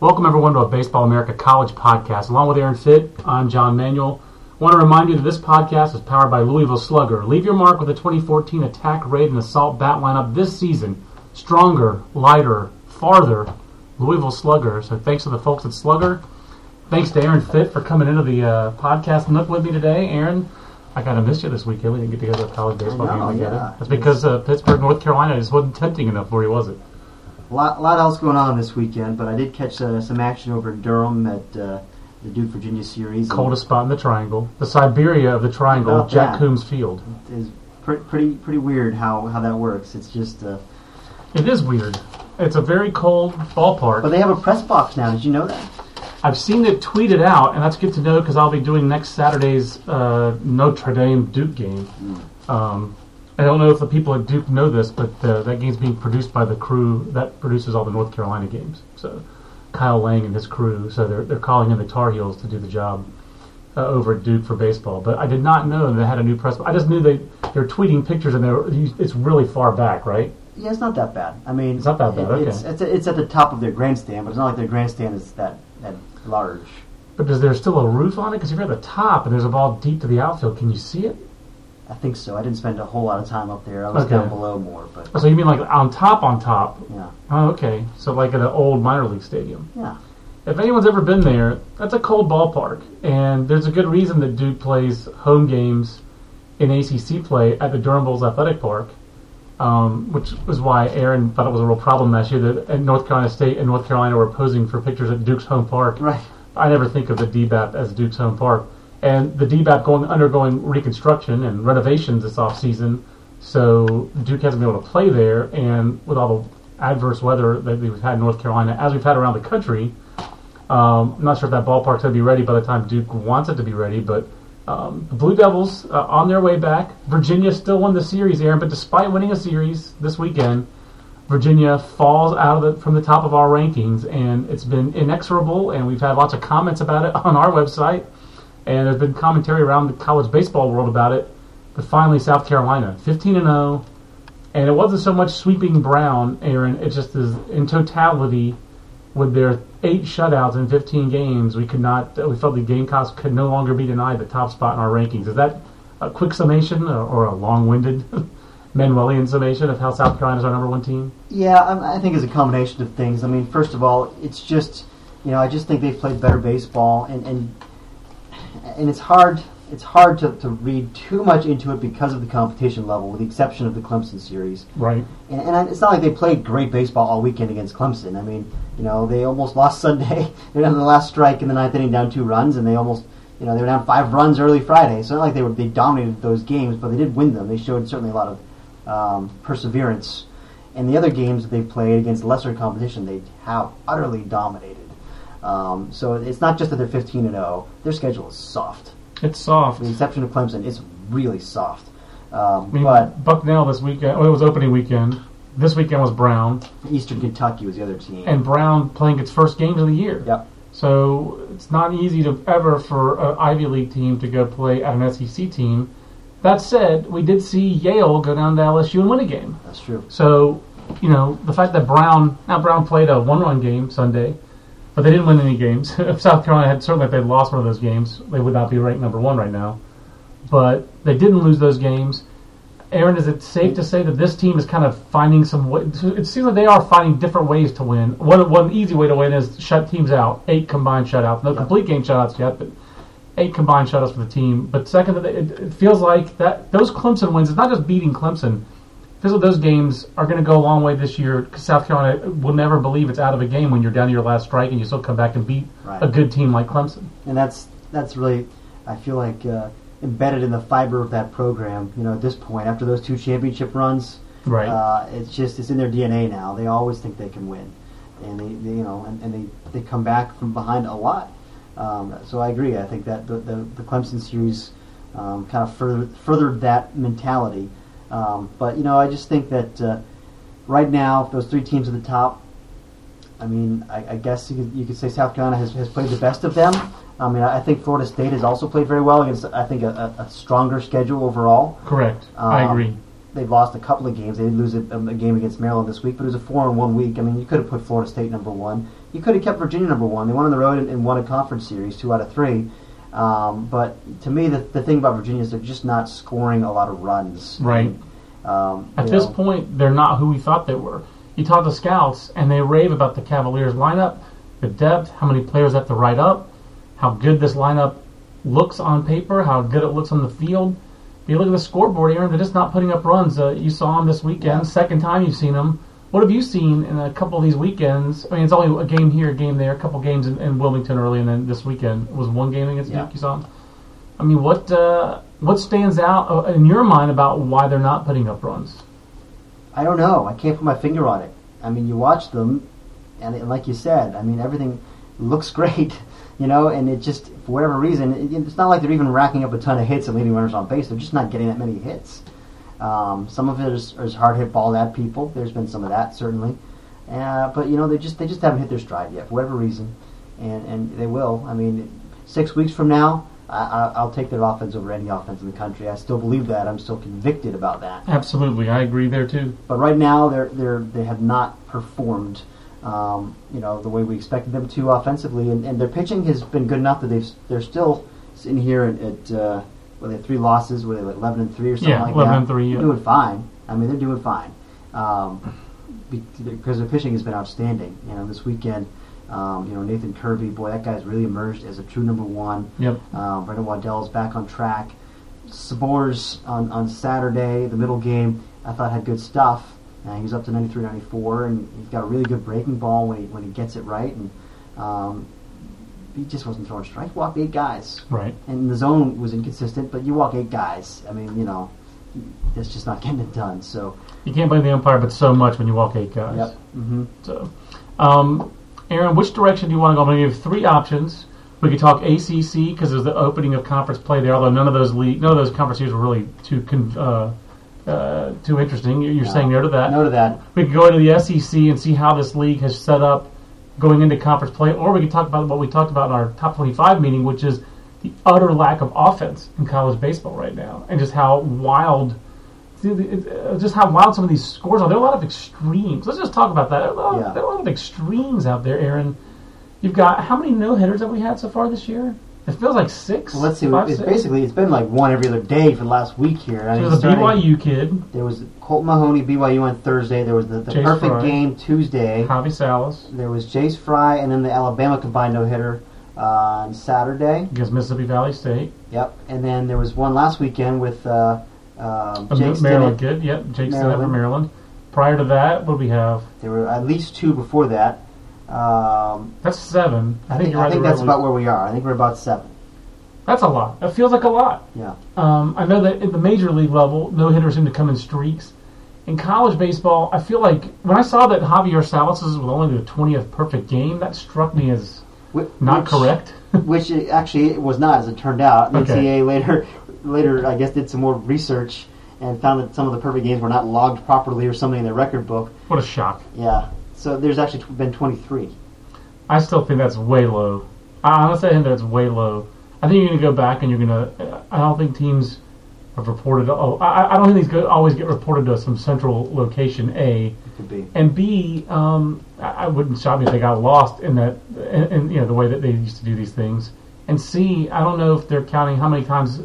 Welcome everyone to a Baseball America College podcast. Along with Aaron Fitt, I'm John Manuel. I want to remind you that this podcast is powered by Louisville Slugger. Leave your mark with the 2014 Attack Raid and Assault Bat lineup this season. Stronger, lighter, farther. Louisville Slugger. So thanks to the folks at Slugger. Thanks to Aaron Fitt for coming into the uh, podcast nook with me today. Aaron, I kind of missed you this weekend. We didn't get together a college baseball I know, game together. yeah. That's because uh, Pittsburgh, North Carolina just wasn't tempting enough for you, was it? A lot, lot else going on this weekend, but I did catch uh, some action over in Durham at uh, the Duke Virginia series. Coldest spot in the triangle. The Siberia of the triangle, Jack that. Coombs Field. It's pre- pretty pretty weird how, how that works. It's just, uh, It is weird. It's a very cold ballpark. but they have a press box now. Did you know that? I've seen it tweeted out, and that's good to know because I'll be doing next Saturday's uh, Notre Dame Duke game. Um, I don't know if the people at Duke know this, but uh, that game's being produced by the crew that produces all the North Carolina games. So Kyle Lang and his crew. So they're they're calling in the Tar Heels to do the job uh, over at Duke for baseball. But I did not know they had a new press. I just knew they they're tweeting pictures, and they're it's really far back, right? Yeah, it's not that bad. I mean, It's not that bad, it- It's, okay. it's, it's at the top of their grandstand, but it's not like their grandstand is that, that large. But is there still a roof on it? Because if you're at the top and there's a ball deep to the outfield, can you see it? I think so. I didn't spend a whole lot of time up there. I was Okay. down below more, but So you mean like on top, on top? yeah, Oh, okay. So like at an old minor league stadium. yeah. If anyone's ever been there, that's a cold ballpark, and there's a good reason that Duke plays home games in ACC play at the Durham Bulls Athletic Park, um, which was why Aaron thought it was a real problem last year that at North Carolina State and North Carolina were posing for pictures at Duke's home park. Right. I never think of the DBAP as Duke's home park. And the DBAP going undergoing reconstruction and renovations this off season, so Duke hasn't been able to play there. And with all the adverse weather that we've had in North Carolina, as we've had around the country, um, I'm not sure if that ballpark's going to be ready by the time Duke wants it to be ready. But um, the Blue Devils uh, on their way back. Virginia still won the series, Aaron, but despite winning a series this weekend, Virginia falls out of the, from the top of our rankings, and it's been inexorable. And we've had lots of comments about it on our website, and there's been commentary around the college baseball world about it. But finally, South Carolina, 15 and 0, and it wasn't so much sweeping Brown, Aaron. It just is in totality, with their eight shutouts in 15 games, we could not. We felt the Gamecocks could no longer be denied the top spot in our rankings. Is that a quick summation or, or a long-winded Manuelian summation of how South Carolina is our number one team? Yeah, I, think it's a combination of things. I mean, first of all, it's just you know I just think they've played better baseball, and and and it's hard it's hard to, to read too much into it because of the competition level, with the exception of the Clemson series. Right. And, and it's not like they played great baseball all weekend against Clemson. I mean, you know, they almost lost Sunday. They're down the last strike in the ninth inning, down two runs, and they almost, you know, they were down five runs early Friday. So it's not like they were they dominated those games, but they did win them. They showed certainly a lot of um, perseverance. And the other games that they played against lesser competition, they have utterly dominated. Um, so it's not just that they're 15 and 0. Their schedule is soft. It's soft. With the exception of Clemson, it's really soft. Um, I mean, but Bucknell this weekend. Well, it was opening weekend. This weekend was Brown, Eastern Kentucky was the other team. and Brown playing its first games of the year. yep. So it's not easy to ever for an Ivy League team to go play at an SEC team. That said, we did see Yale go down to LSU and win a game. That's true. So, you know, the fact that Brown now Brown played a one-run game Sunday, but they didn't win any games. if South Carolina had certainly if they'd lost one of those games, they would not be ranked number one right now. But they didn't lose those games. Aaron, is it safe to say that this team is kind of finding some way? It seems like they are finding different ways to win. One one easy way to win is shut teams out, eight combined shutouts, no complete game shutouts yet, but eight combined shutouts for the team. But second, it, it feels like that those Clemson wins. It's not just beating Clemson. Those games are going to go a long way this year because South Carolina will never believe it's out of a game when you're down to your last strike and you still come back and beat Right. a good team like Clemson. and that's that's really I feel like uh, embedded in the fiber of that program. You know, at this point, after those two championship runs, Right. uh, it's just it's in their DNA now. They always think they can win, and they, they you know and, and they, they come back from behind a lot. Um, so I agree. I think that the the, the Clemson series um, kind of further, furthered that mentality. Um, but you know, I just think that uh, right now, those three teams at the top. I mean, I, I guess you could, you could say South Carolina has, has played the best of them. I mean, I I think Florida State has also played very well against, I think, a, a, stronger schedule overall. Correct. I Um, agree. they've lost a couple of games. They did lose a, a game against Maryland this week, but it was a four in one week. I mean, you could have put Florida State number one. You could have kept Virginia number one. They won on the road and, and won a conference series, two out of three. Um, but to me, the, the thing about Virginia is they're just not scoring a lot of runs. Right. Um, At this know, point, they're not who we thought they were. You talk to scouts, and they rave about the Cavaliers lineup, the depth, how many players have to write up, how good this lineup looks on paper, how good it looks on the field. If you look at the scoreboard, Aaron, they're just not putting up runs. Uh, you saw them this weekend, Yeah. second time you've seen them. What have you seen in a couple of these weekends? I mean, it's only a game here, a game there, a couple games in, in Wilmington early, and then this weekend was one game against Yeah. Duke. You saw? I mean, what uh, what stands out uh, in your mind about why they're not putting up runs? I don't know. I can't put my finger on it. I mean, you watch them, and, and like you said, I mean, everything looks great, you know, and it just, for whatever reason, it, it's not like they're even racking up a ton of hits and leading runners on base. They're just not getting that many hits. Um, some of it is, is hard hit ball at people. There's been some of that certainly, uh, but you know they just they just haven't hit their stride yet for whatever reason, and and they will. I mean, six weeks from now, I, I'll take their offense over any offense in the country. I still believe that. I'm still convicted about that. Absolutely, I agree there too. But right now, they're they're they have not performed, um, you know, the way we expected them to offensively, and, and their pitching has been good enough that they've they're still sitting here at, at uh, well, they three losses, were they like eleven and three or something Yeah, like 11 that? and three, They're doing fine. I mean, they're doing fine, um, because their pitching has been outstanding. You know, this weekend. Um, you know, Nathan Kirby, boy, that guy's really emerged as a true number one. Yep. Um, Brandon Waddell's back on track. Sborz on, on Saturday, the middle game, I thought had good stuff. Uh, he was up to 93 94, and he's got a really good breaking ball when he, when he gets it right. And um, he just wasn't throwing strikes. Walked eight guys. Right. And the zone was inconsistent, but you walk eight guys. I mean, you know, that's just not getting it done. So, You can't blame the umpire, but so much when you walk eight guys. yep. hmm So, um, Aaron, which direction do you want to go? I'm going to give three options. We could talk ACC because there's the opening of conference play there. Although none of those league, none of those conference years were really too con- uh, uh, too interesting. You're No. saying no to that. No to that. We could go into the SEC and see how this league has set up going into conference play, or we could talk about what we talked about in our top 25 meeting, which is the utter lack of offense in college baseball right now, and just how wild, uh, just how wild some of these scores are. There are a lot of extremes. Let's just talk about that. There are a lot, Yeah. are a lot of extremes out there, Aaron. You've got how many no hitters have we had so far this year? It feels like six. Well, let's see. five, It's six? basically it's been like one every other day for the last week here. I So mean, a starting- BYU kid, There was Colt Mahoney, BYU on Thursday. There was the, the perfect Fry. game Tuesday. Javi Salas There was Jace Fry, and then the Alabama combined no hitter on Saturday. against Mississippi Valley State. Yep. And then there was one last weekend with uh, A Jake Maryland Stinnett. kid, yep. Jake Stinnett from Maryland. Maryland. Prior to that, what do we have? There were at least two before that. Um, That's seven. I, I think think, I think that's about where we are. I think we're about seven. That's a lot. That feels like a lot. Yeah. Um, I know that at the major league level, no hitters seem to come in streaks. In college baseball, I feel like when I saw that Javier Salas was only the 20th perfect game, that struck me as Wh- not correct. which it actually it was not, as it turned out. The Okay. NCAA later, later, I guess, did some more research and found that some of the perfect games were not logged properly or something in their record book. what a shock. Yeah. So there's actually been 23. I still think that's way low. I honestly think that's way low. I think you're going to go back and you're going to. I don't think teams have reported. Oh, I, I don't think these go, always get reported to some central location. A It could be. and B. Um, I, I wouldn't shock me if they got lost in that, in, in you know the way that they used to do these things. And C. I don't know if they're counting how many times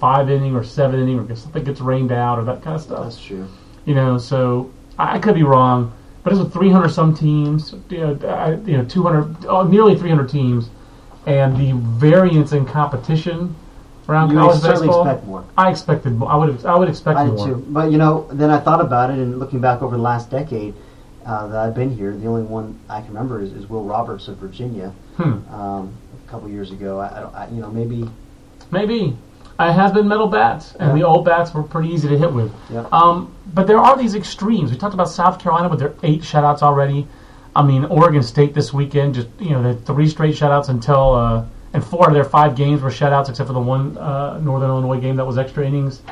five inning or seven inning or something gets rained out or that kind of stuff. That's true. You know, so I, I could be wrong, but it's with 300 some teams, you know, you know 200, oh, nearly 300 teams, and the variance in competition around You college certainly baseball. expect more. I expected. more. I would. I would expect I did more. too. But you know, then I thought about it, and looking back over the last decade uh, that I've been here, the only one I can remember is, is Will Roberts of Virginia Hmm. um, a couple years ago. I, I, you know, maybe. Maybe. It has been metal bats, and Yeah. the old bats were pretty easy to hit with. Yeah. Um, but there are these extremes. We talked about South Carolina but with their eight shutouts already. I mean, Oregon State this weekend, just you know, they had three straight shutouts until, uh, and four of their five games were shutouts, except for the one uh, Northern Illinois game that was extra innings.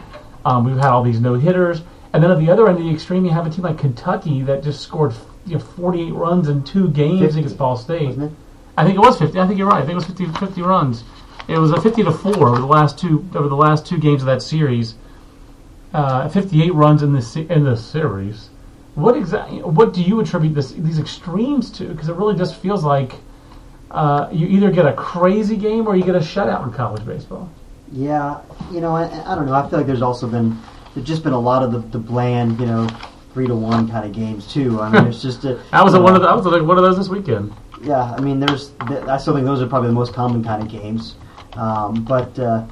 Um, we've had all these no hitters, and then at the other end of the extreme, you have a team like Kentucky that just scored you know, 48 runs in two games 50, against Ball State. I think it was 50. I think you're right. I think it was 50, 50 runs. It was a 50 to 4 over the last two over the last two games of that series. uh, 58 runs in this in this series. What exactly? What do you attribute this these extremes to? Because it really just feels like uh, you either get a crazy game or you get a shutout in college baseball. Yeah, you know, I, I don't know. I feel like there's also been there's just been a lot of the, the bland, you know, three to one kind of games too. I mean, it's just a, That was one of the, that was like one of those this weekend. Yeah, I mean, there's. I still think those are probably the most common kind of games, um, but uh,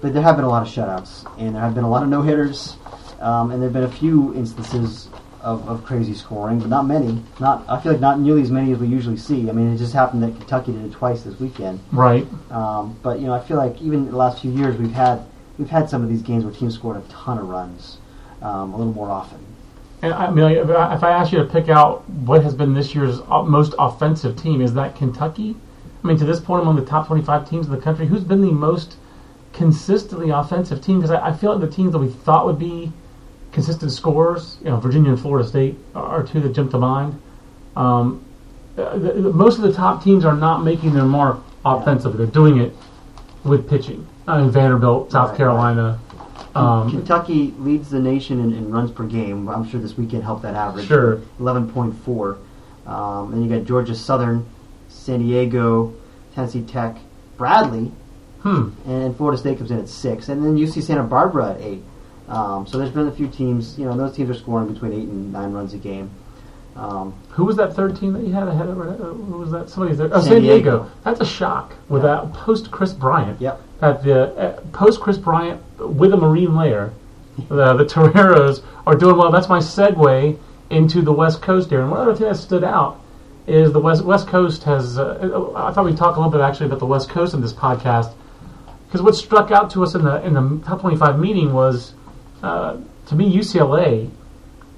but there have been a lot of shutouts, and there have been a lot of no hitters, um, and there have been a few instances of, of crazy scoring, but not many. Not I feel like not nearly as many as we usually see. I mean, it just happened that Kentucky did it twice this weekend. Right. Um, but you know, I feel like even the last few years we've had we've had some of these games where teams scored a ton of runs, um, a little more often. And I mean, if I, ask you to pick out what has been this year's most offensive team, is that Kentucky? I mean, to this point, among the top 25 teams in the country, who's been the most consistently offensive team? Because I, I feel like the teams that we thought would be consistent scorers, you know, Virginia and Florida State are two that jump to mind. Um, uh, the, the- most of the top teams are not making their mark offensively; they're doing it with pitching. I mean, Vanderbilt, South Right, Carolina. Um, Kentucky leads the nation in, in runs per game. I'm sure this weekend helped that average. Sure. 11.4. Um, and you got Georgia Southern, San Diego, Tennessee Tech, Bradley, hmm. and Florida State comes in at six, and then UC Santa Barbara at eight. Um, so there's been a few teams. You know, those teams are scoring between eight and nine runs a game. Um, Who was that third team that you had ahead of? Uh, who was that? Somebody's there. Oh, San San Diego. Diego. That's a shock. With Yeah. that post Kris Bryant. yep. That the uh, post Kris Bryant with a Marine layer, the the Toreros are doing well. That's my segue into the West Coast here. And one other thing that stood out is the West West Coast has. Uh, I thought we'd talk a little bit actually about the West Coast in this podcast because what struck out to us in the in the top twenty five meeting was uh, to me UCLA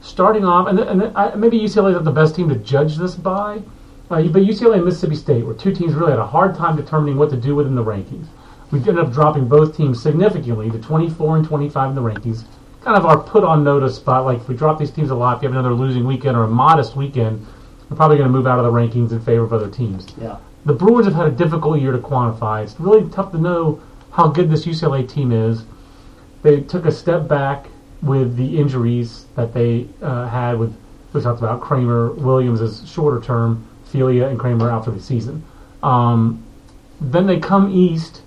starting off, and, and I, maybe UCLA is the best team to judge this by, uh, but UCLA and Mississippi State were two teams really had a hard time determining what to do within the rankings. We ended up dropping both teams significantly to 24 and 25 in the rankings. Kind of our put on notice spot. Like if we drop these teams a lot, if you have another losing weekend or a modest weekend, we're probably going to move out of the rankings in favor of other teams. Yeah. The Bruins have had a difficult year to quantify. It's really tough to know how good this UCLA team is. They took a step back with the injuries that they uh, had with we talked about Kramer, Williams is shorter term, Filia and Kramer out for the season. Um, then they come east,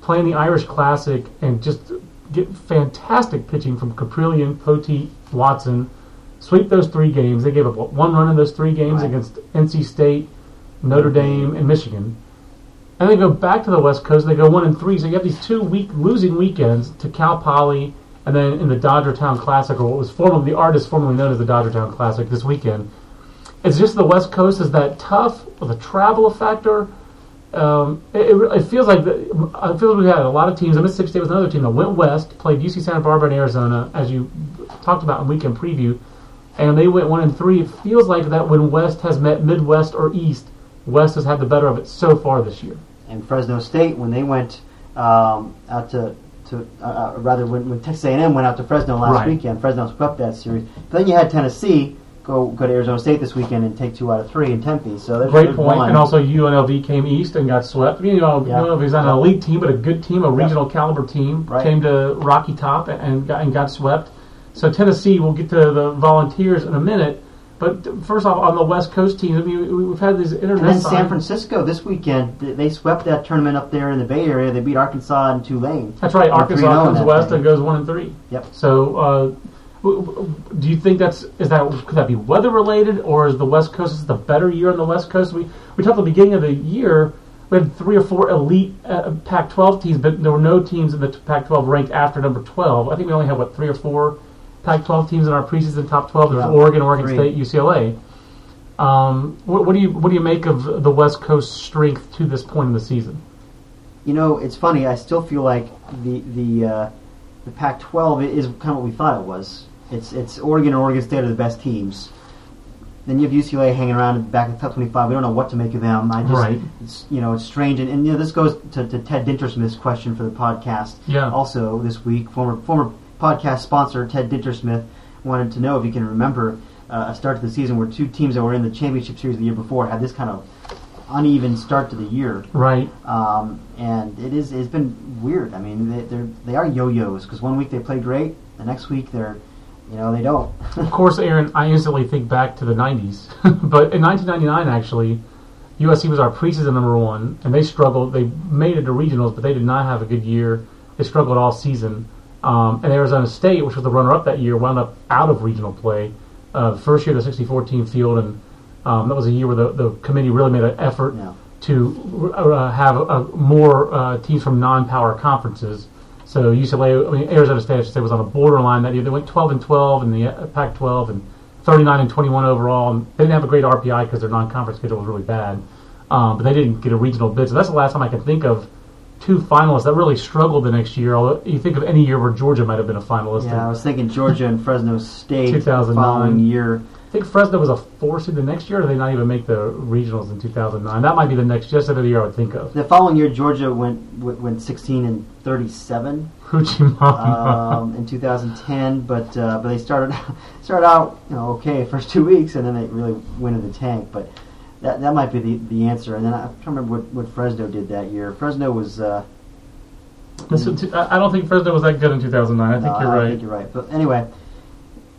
playing the Irish Classic, and just get fantastic pitching from Kaprielian, Poteet, Watson. Sweep those three games. They gave up what, one run in those three games against NC State, Notre Dame, and Michigan. And they go back to the West Coast. They go one and three. So you have these two week losing weekends to Cal Poly, and then in the Dodgertown Classic, or what was formerly the artist formerly known as the Dodgertown Classic this weekend. It's just the West Coast is that tough with a travel factor. Um, it, it, it feels like the, I feel like we had a lot of teams. Mississippi State was another team that went west, played UC Santa Barbara and Arizona, as you talked about in weekend preview, and they went one and three. It feels like that when West has met Midwest or East, West has had the better of it so far this year. and Fresno State when they went um, out to to uh, uh, rather when, when Texas A&M went out to Fresno last Right. weekend, Fresno swept that series. But then you had Tennessee go go to Arizona State this weekend and take two out of three in Tempe. So there's Great there's point. one. And also UNLV came east and got swept. You know, Yeah. UNLV is not an elite team, but a good team, a regional caliber team. Right. Came to Rocky Top and, and, got, and got swept. So Tennessee, we'll get to the Volunteers in a minute. But first off, on the West Coast teams, I mean, we- we've had these internet. and then San Francisco this weekend they swept that tournament up there in the Bay Area. They beat Arkansas and Tulane. That's right. Arkansas comes that west thing. and goes one and three. Yep. So, uh, do you think that's is that could that be weather related, or is the West Coast is the better year on the West Coast? We we talked at the beginning of the year. We had three or four elite uh, Pac-12 teams, but there were no teams in the Pac-12 ranked after number 12. I think we only had what three or four Pac-12 teams in our preseason top 12. There was Yeah, Oregon, Oregon three. State, UCLA. Um, what, what do you what do you make of the West Coast strength to this point in the season? You know, it's funny. I still feel like the the uh, the Pac-12 is kind of what we thought it was. It's it's Oregon and Oregon State are the best teams. Then you have UCLA hanging around back in the top 25. We don't know what to make of them. I just, Right. it's, you know, it's strange. And, and you know, this goes to, to Ted Dintersmith's question for the podcast. Yeah. Also this week, former former podcast sponsor Ted Dintersmith wanted to know if you can remember uh, a start to the season where two teams that were in the championship series the year before had this kind of uneven start to the year. Right. Um, and it is it's been weird. I mean, they they're, they are yo-yos because one week they play great, the next week they're, you know, they don't. Of course, Aaron, I instantly think back to the 90s. but in 1999, actually, USC was our preseason number one, and they struggled. They made it to regionals, but they did not have a good year. They struggled all season. Um, and Arizona State, which was the runner-up that year, wound up out of regional play. Uh, the first year, the 64-team field, and um, that was a year where the, the committee really made an effort Yeah. to uh, have uh, more uh, teams from non-power conferences. So UCLA, I mean Arizona State, I should say, was on the borderline that year. They went 12 and 12 in the uh, Pac-12 and 39 and 21 overall. And they didn't have a great RPI because their non-conference schedule was really bad. Um, but they didn't get a regional bid. So that's the last time I can think of two finalists that really struggled the next year. Although you think of any year where Georgia might have been a finalist. Yeah, I was thinking Georgia and Fresno State the 2009. following year. I think Fresno was a four seed the next year. Or did they not even make the regionals in 2009? That might be the next, just another year I would think of. The following year, Georgia went went went 16 and 37 Hoochie um, in 2010, but uh, but they started started out you know okay first two weeks, and then they really went in the tank. But that that might be the, the answer. And then I can't remember what, what Fresno did that year. Fresno was. Uh, This is- I I don't think Fresno was that good in 2009. I think no, you're I right. think you're right. But anyway,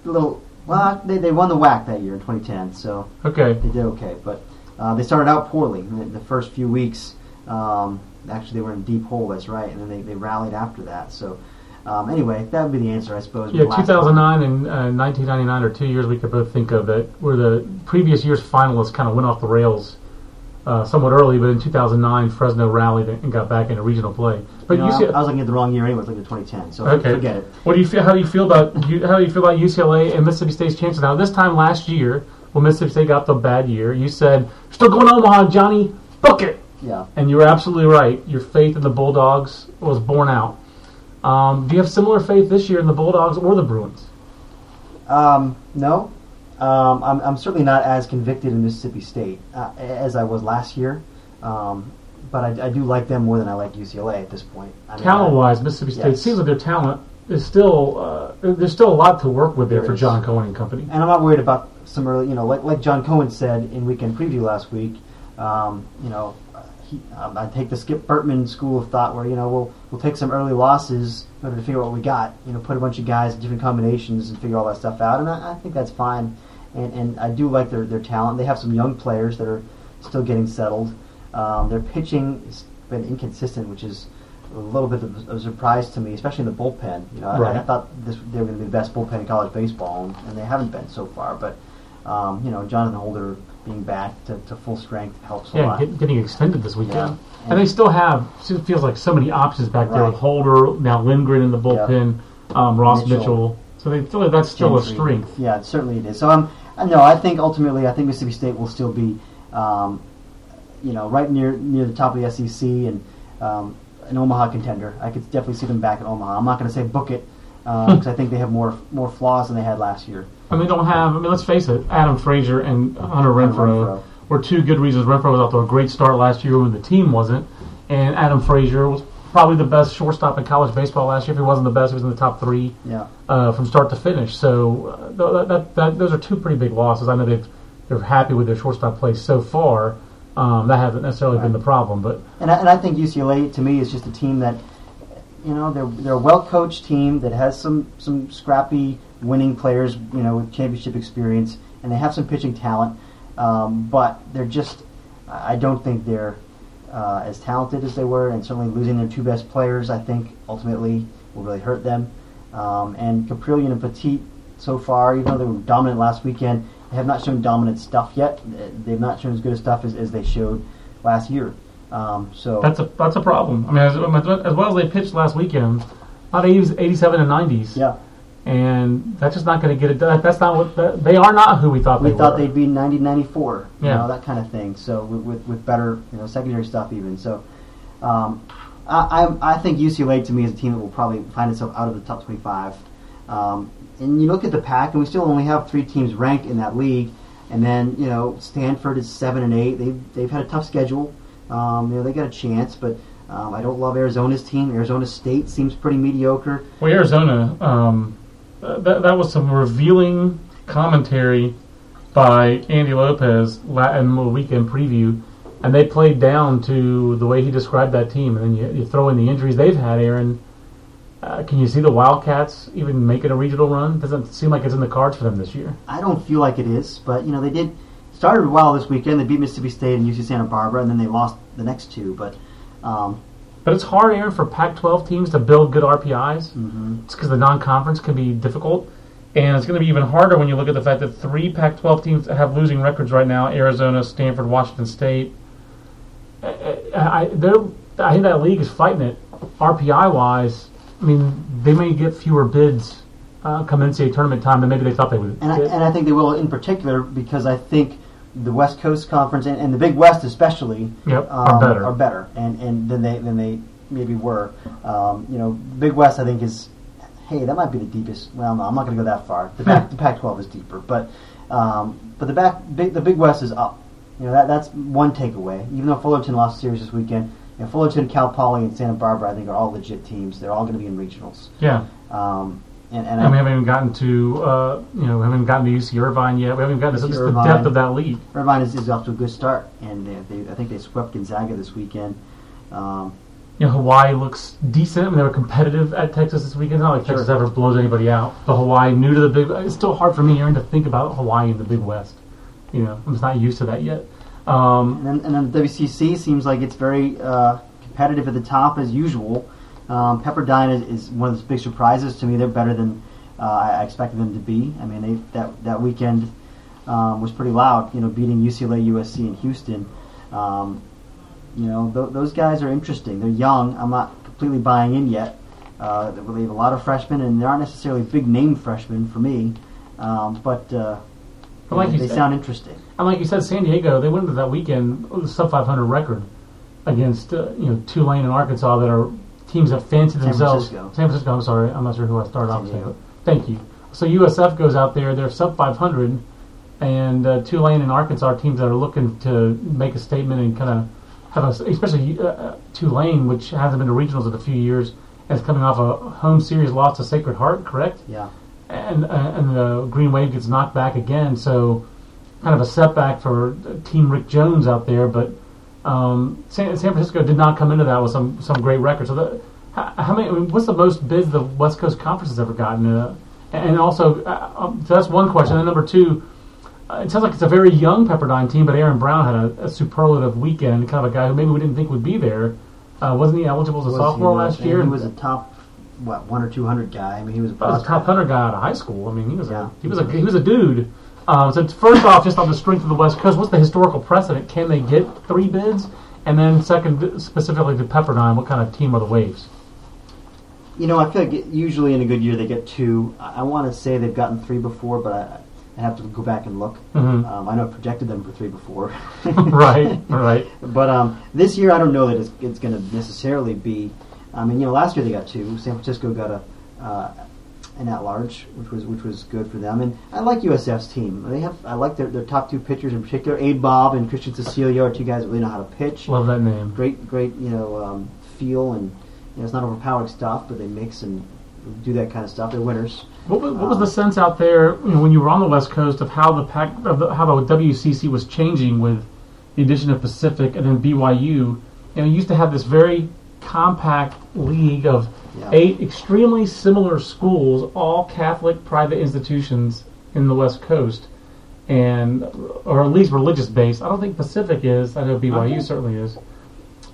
a little. Well, they, they won the WAC that year in 2010, so Okay. they did okay. But uh, they started out poorly in the, the first few weeks. Um, actually, they were in deep hole. That's right, and then they, they rallied after that. So um, anyway, that would be the answer, I suppose. Yeah, The last 2009 and uh, 1999 are two years we could both think of that where the previous year's finalists kind of went off the rails uh, somewhat early, but in 2009 Fresno rallied and got back into regional play. But You know, UCLA, I was looking at the wrong year anyway. I was looking at 2010. So Okay. forget it. What do you feel? How do you feel about how do you feel about UCLA and Mississippi State's chances now? This time last year, when Mississippi State got the bad year, you said still going to Omaha, Johnny, book it, Yeah. and you were absolutely right. Your faith in the Bulldogs was borne out. Um, do you have similar faith this year in the Bulldogs or the Bruins? Um, no, um, I'm, I'm certainly not as convicted in Mississippi State uh, as I was last year. Um, but I, I do like them more than I like UCLA at this point. I mean, Talent-wise, Mississippi State Yes. seems like their talent is still uh, there's still a lot to work with there, There for is. John Cohen and company. and I'm not worried about some early, you know, like like John Cohen said in weekend preview last week. Um, you know, he, um, I take the Skip Bertman school of thought where you know we'll we'll take some early losses in order to figure out what we got. You know, put a bunch of guys in different combinations and figure all that stuff out. And I, I think that's fine. And and I do like their their talent. They have some young players that are still getting settled. Um, their pitching has been inconsistent, which is a little bit of a surprise to me, especially in the bullpen. You know, I, I thought this, they were going to be the best bullpen in college baseball, and, and they haven't been so far. But um, you know, Jonathan Holder being back to, to full strength helps a Yeah, lot. get, getting extended this weekend, Yeah. and they still have. It feels like so many options back there with Holder now Lindgren in the bullpen, um, Ross Mitchell. Mitchell. So they feel like that's still a strength. Yeah, certainly it is. So um, I no, I think ultimately, I think Mississippi State will still be, um, you know, right near near the top of the SEC and um, an Omaha contender. I could definitely see them back in Omaha. I'm not going to say book it because I think they have more more flaws than they had last year. And they don't have. I mean, let's face it. Adam Frazier and Hunter Renfroe, Renfroe. were two good reasons. Renfroe was off to a great start last year when the team wasn't, and Adam Frazier was probably the best shortstop in college baseball last year. If he wasn't the best, he was in the top three. Yeah. uh, from start to finish. So uh, that, that, that, those are two pretty big losses. I know they've, they're happy with their shortstop play so far. Um, that hasn't necessarily been the problem, but And I, and I think UCLA to me is just a team that, you know, they're they're a well coached team that has some some scrappy winning players, you know, with championship experience, and they have some pitching talent. Um, but they're just, I don't think they're uh, as talented as they were, and certainly losing their two best players, I think ultimately will really hurt them. Um, and Kaprielian and Poteet, so far, even though they were dominant last weekend, have not shown dominant stuff yet. They've not shown as good stuff as, as they showed last year. Um, so that's a that's a problem. I mean, as, as well as they pitched last weekend, a lot of 80s, 87 and 90s, yeah, and that's just not going to get it done. That's not what that, they are. Not who we thought they were. we they thought were. they'd be 90, 94, you Yeah. know, that kind of thing. So with, with, with better, you know, secondary stuff even. So um, I, I I think UCLA to me is a team that will probably find itself out of the top 25. Um, and you look at the pack, and we still only have three teams ranked in that league. And then you know Stanford is seven and eight. They've they've had a tough schedule. Um, you know they got a chance, but um, I don't love Arizona's team. Arizona State seems pretty mediocre. Well, Arizona, um, that, that was some revealing commentary by Andy Lopez in the weekend preview and they played down to the way he described that team. And then you, you throw in the injuries they've had, Aaron. Uh, can you see the Wildcats even making a regional run? Doesn't seem like it's in the cards for them this year. I don't feel like it is, but you know they did started well this weekend. They beat Mississippi State and UC Santa Barbara, and then they lost the next two. But um, But it's hard, Aaron, for Pac-12 teams to build good RPIs. mhm. It's because the non-conference can be difficult, and it's going to be even harder when you look at the fact that three Pac-12 teams have losing records right now: Arizona, Stanford, Washington State. I, I, I- they're- I think that league is fighting it RPI-wise. I mean, they may get fewer bids uh, come NCAA tournament time than maybe they thought they would. and I, and I think they will in particular because I think the West Coast Conference and, and the Big West especially Yep, um, are better. are better, and and than they than they maybe were. Um, you know, Big West I think is hey that might be the deepest. Well, no, I'm not going to go that far. The Pac, the Pac-12 is deeper, but um, but the back big, the Big West is up. You know that that's one takeaway. Even though Fullerton lost a series this weekend, you know, Fullerton, Cal Poly, and Santa Barbara I think are all legit teams. They're all going to be in regionals. yeah, Um, and and and we haven't even gotten to uh, you know we haven't even gotten to UC Irvine yet. We haven't gotten to the depth of that league. Irvine is, is off to a good start, and they, they, I think they swept Gonzaga this weekend. Um, you know, Hawaii looks decent. I mean, they were competitive at Texas this weekend. It's not like Sure. Texas ever blows anybody out. But Hawaii, new to the big, it's still hard for me, Aaron, to think about Hawaii in the Big West. You know, I'm just not used to that yet. Um, and then, and then the WCC seems like it's very uh, competitive at the top as usual. Um, Pepperdine is, is one of the big surprises to me. They're better than uh, I expected them to be. I mean, they, that that weekend um, was pretty loud. You know, beating UCLA, USC, and Houston. Um, you know, th- those guys are interesting. They're young. I'm not completely buying in yet. Uh, they have a lot of freshmen, and they aren't necessarily big name freshmen for me. Um, but uh, like they, they said- sound interesting. and like you said, San Diego, they went into that weekend with a sub 500 record against uh, you know Tulane and Arkansas that are teams that fancy San themselves. Francisco. San Francisco. I'm sorry, I'm not sure who I started off. Diego. Thank you. So USF goes out there, they're sub 500, and uh, Tulane and Arkansas are teams that are looking to make a statement and kind of have a, especially uh, uh, Tulane, which hasn't been to regionals in a few years, is coming off a home series loss to Sacred Heart, correct? Yeah. and uh, and the Green Wave gets knocked back again. So kind of a setback for uh, Team Rick Jones out there. But um, San, San Francisco did not come into that with some some great records. So the, how, how many? I mean, what's the most bids the West Coast Conference has ever gotten? Uh, and also, uh, um, so that's one question. And number two. Uh, it sounds like it's a very young Pepperdine team, but Aaron Brown had a, a superlative weekend. Kind of a guy who maybe we didn't think would be there. Uh, wasn't he eligible as a Was sophomore he, last year? He was a top, what, one or two hundred guy. I mean, he was a He was a top hundred guy out of high school. I mean, he was Yeah. a he was a he was a dude. Um, so first off, just on the strength of the West Coast, what's the historical precedent? Can they get three bids? And then second, specifically to Pepperdine, what kind of team are the Waves? You know, I feel like usually in a good year they get two. I, I want to say they've gotten three before, but I, I have to go back and look. Mhm. Um, I know I projected them for three before. right, right. But um, this year, I don't know that it's, it's going to necessarily be. I mean, you know, last year they got two. San Francisco got a uh, an at large, which was which was good for them. And I like USF's team. They have I like their, their top two pitchers in particular. Abe Bob and Christian Cecilio are two guys that really know how to pitch. Love that name. Great, great, you know, um, feel and you know, it's not overpowering stuff, but they mix and do that kind of stuff. They're winners. What was, what was the sense out there you know, when you were on the West Coast of how the pack, of the, how the WCC was changing with the addition of Pacific and then BYU? And you used to have this very compact league of Yeah. eight extremely similar schools, all Catholic private institutions in the West Coast, and or at least religious based. I don't think Pacific is. I know BYU Okay. certainly is.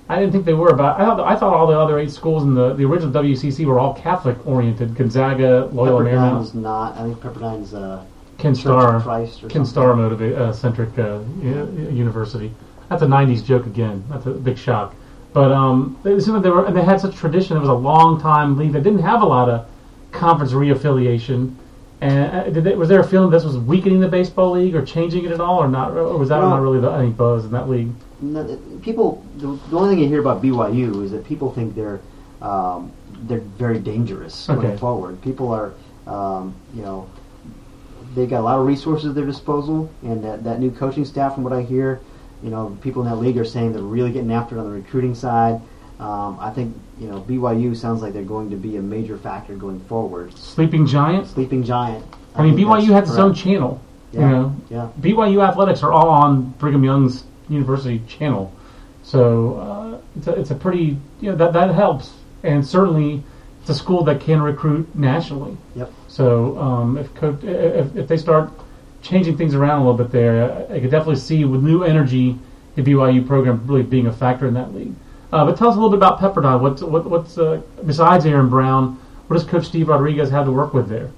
I didn't think they were, but I thought I thought all the other eight schools in the, the original WCC were all Catholic oriented. Gonzaga, Loyola Pepperdine Marymount, is not. I think Pepperdine's uh, Ken Starr, Christ or Ken. Starr motiva- uh, centric uh, u- university. That's a '90s joke again. That's a big shock. But um, like they were, and they had such tradition. It was a long time league that didn't have a lot of conference reaffiliation. And uh, did they, was there a feeling this was weakening the baseball league or changing it at all, or not? Or was that No. not really the any buzz in that league? No, people. The, the only thing you hear about BYU is that people think they're um, they're very dangerous Okay. going forward. People are, um, you know, they got a lot of resources at their disposal, and that, that new coaching staff, from what I hear, you know, people in that league are saying they're really getting after it on the recruiting side. Um, I think you know BYU sounds like they're going to be a major factor going forward. Sleeping Giant. Sleeping giant. I mean, BYU has its own channel. Yeah. You know, Yeah. BYU athletics are all on Brigham Young's University channel. So uh, it's, a, it's a pretty you know that that helps, and certainly it's a school that can recruit nationally. Yep. So um, if, if if they start changing things around a little bit there, I could definitely see with new energy the BYU program really being a factor in that league. Uh, but tell us a little bit about Pepperdine. What's what, what's uh, besides Aaron Brown? What does Coach Steve Rodriguez have to work with there?